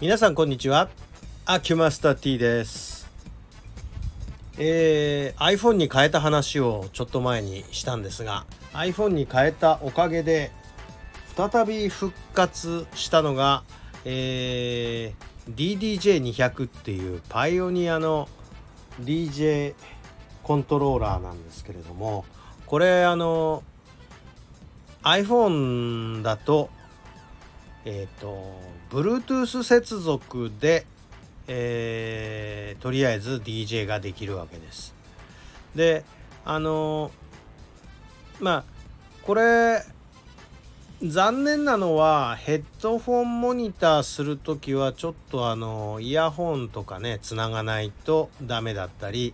皆さんこんにちは。アキュマスター T です。えー、iPhone に変えた話をちょっと前にしたんですが iPhone に変えたおかげで再び復活したのが、えー、DDJ200 っていうパイオニアの DJ コントローラーなんですけれどもこれあの iPhone だとえっ、ー、と Bluetooth 接続で、えー、とりあえず DJ ができるわけです。であのまあこれ残念なのはヘッドフォンモニターする時はちょっとあのイヤホンとかねつながないとダメだったり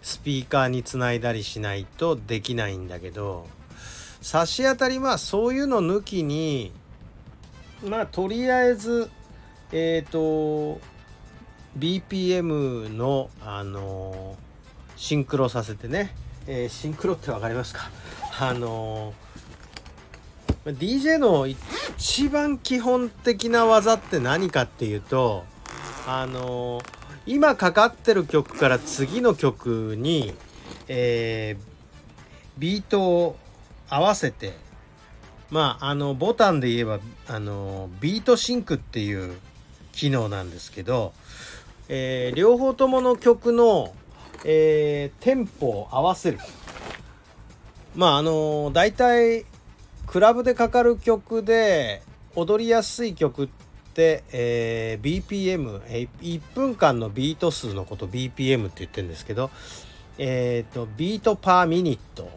スピーカーにつないだりしないとできないんだけど差し当たりまあそういうの抜きにまあとりあえずえっ、ー、と BPM のあのシンクロさせてね、えー、シンクロって分かりますか？あの DJ の一番基本的な技って何かっていうとあの今かかってる曲から次の曲に、えー、ビートを合わせてまああのボタンで言えばあのビートシンクっていう機能なんですけど、えー、両方ともの曲の、えー、テンポを合わせる。まああの大体クラブでかかる曲で踊りやすい曲って、えー、BPM1 分間のビート数のこと BPM って言ってるんですけどえっ、ー、と beat per minute。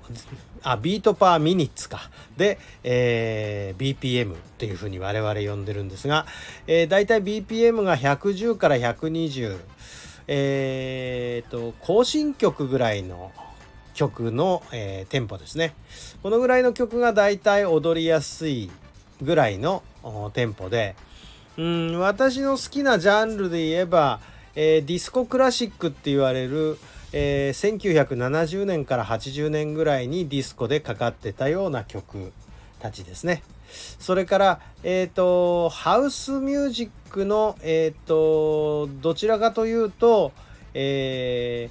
あ beat per minutes か。で、えー、BPM っていうふうに我々呼んでるんですが、えー、大体 BPM が110から120えーと行進曲ぐらいの曲の、えー、テンポですね。このぐらいの曲が大体踊りやすいぐらいのテンポで。うん私の好きなジャンルで言えば、えー、ディスコクラシックって言われるえー、1970年から80年ぐらいにディスコでかかってたような曲たちですね。それから、えーと、ハウスミュージックの、えーと、どちらかというと、え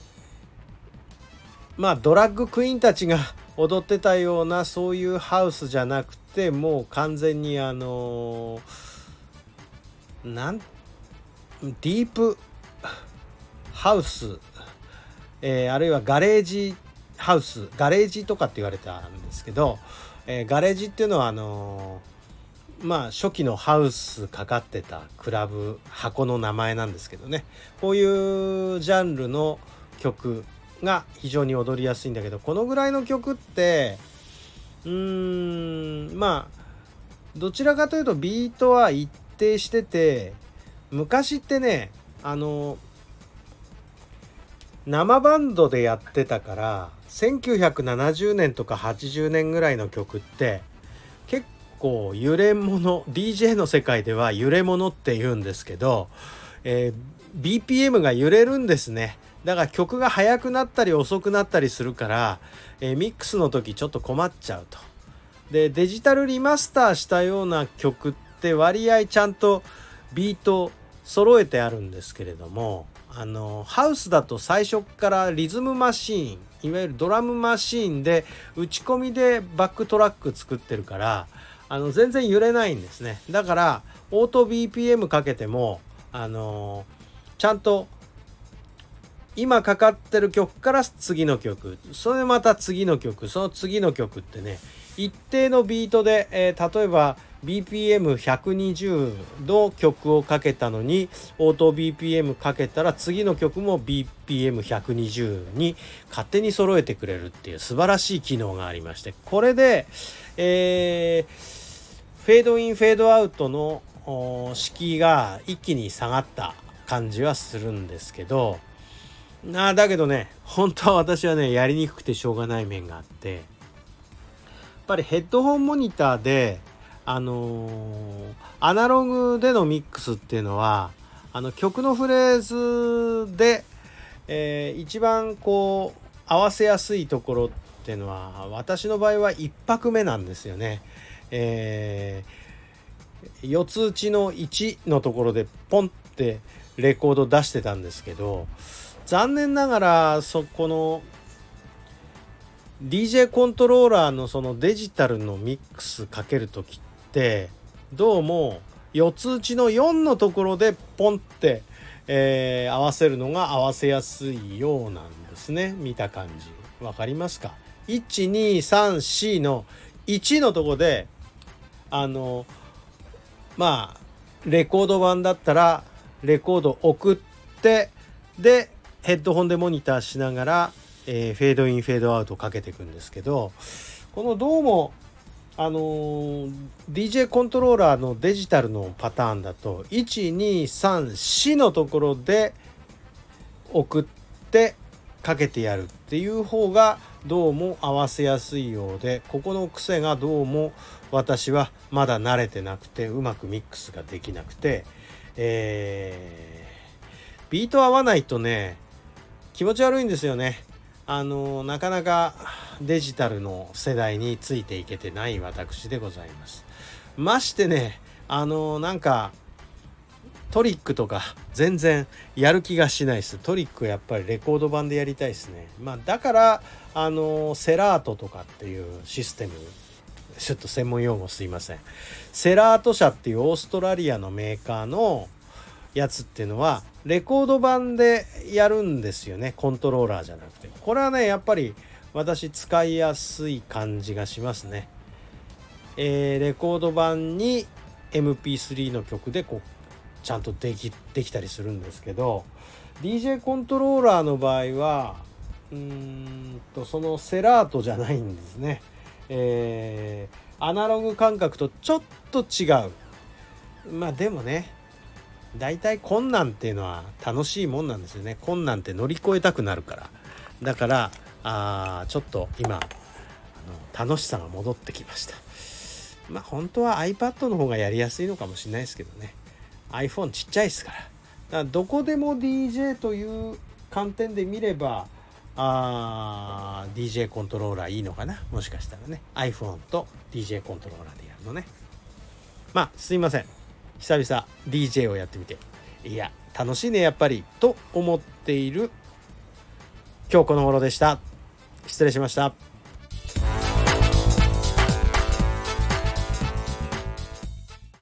ー、まあドラッグクイーンたちが 踊ってたようなそういうハウスじゃなくてもう完全にあのー、なんディープハウスえー、あるいはガレージハウスガレージとかって言われたんですけど、えー、ガレージっていうのはあのー、まあ初期のハウスかかってたクラブ箱の名前なんですけどね。こういうジャンルの曲が非常に踊りやすいんだけどこのぐらいの曲ってうーんまあどちらかというとビートは一定してて昔ってねあの生バンドでやってたから1970年とか80年ぐらいの曲って結構揺れ物 DJ の世界では揺れ物って言うんですけど、えー、BPM が揺れるんですねだから曲が速くなったり遅くなったりするから、えー、ミックスの時ちょっと困っちゃうと。でデジタルリマスターしたような曲って割合ちゃんとビート揃えてあるんですけれどもあのハウスだと最初からリズムマシーンいわゆるドラムマシーンで打ち込みでバックトラック作ってるからあの全然揺れないんですね。だからオート BPM かけてもあのちゃんと今かかってる曲から次の曲それでまた次の曲その次の曲ってね一定のビートで、えー、例えば BPM120 の曲をかけたのにオート BPM かけたら次の曲も BPM120 に勝手に揃えてくれるっていう素晴らしい機能がありましてこれで、えー、フェードインフェードアウトの式が一気に下がった感じはするんですけどあだけどね本当は私はねやりにくくてしょうがない面があってやっぱりヘッドホンモニターであのー、アナログでのミックスっていうのはあの曲のフレーズで、えー、一番こう合わせやすいところっていうのは私の場合は1拍目なんですよね。えー4つ打ちの1のところでポンってレコード出してたんですけど残念ながらそこの DJ コントローラーのそのデジタルのミックスかける時ってどうも4つ打ちの4のところでポンって、えー、合わせるのが合わせやすいようなんですね。見た感じ。分かりますか？1234の1のとこであのまあレコード版だったらレコード送ってでヘッドホンでモニターしながら、えー、フェードインフェードアウトかけていくんですけどこのどうもあのー、DJ コントローラーのデジタルのパターンだと1234のところで送ってかけてやるっていう方がどうも合わせやすいようでここの癖がどうも私はまだ慣れてなくてうまくミックスができなくて、えー、ビート合わないとね気持ち悪いんですよね。あのなかなかデジタルの世代についていけてない私でございます。ましてねあのなんかトリックとか全然やる気がしないです。トリックやっぱりレコード版でやりたいですね。まあだからあのセラートとかっていうシステムちょっと専門用語すいません。セラート社っていうオーストラリアのメーカーのやつっていうのはレコード版でやるんですよね。コントローラーじゃなくて。これはねやっぱり私使いやすい感じがしますね。えー、レコード版に MP3 の曲でこうちゃんとできできたりするんですけど DJ コントローラーの場合はうーんとそのセラートじゃないんですね、えー、アナログ感覚とちょっと違う。まあでもね大体困難っていうのは楽しいもんなんですよね。困難って乗り越えたくなるから。だからあちょっと今あの楽しさが戻ってきました。まあ本当は iPad の方がやりやすいのかもしれないですけどね。iPhone ちっちゃいですから。だからどこでも DJ という観点で見ればあ DJ コントローラーいいのかな。もしかしたらね。iPhone と DJ コントローラーでやるのね。まあすいません。久々 DJ をやってみて。いや楽しいねやっぱり。と思っている今日この頃でした。失礼しました。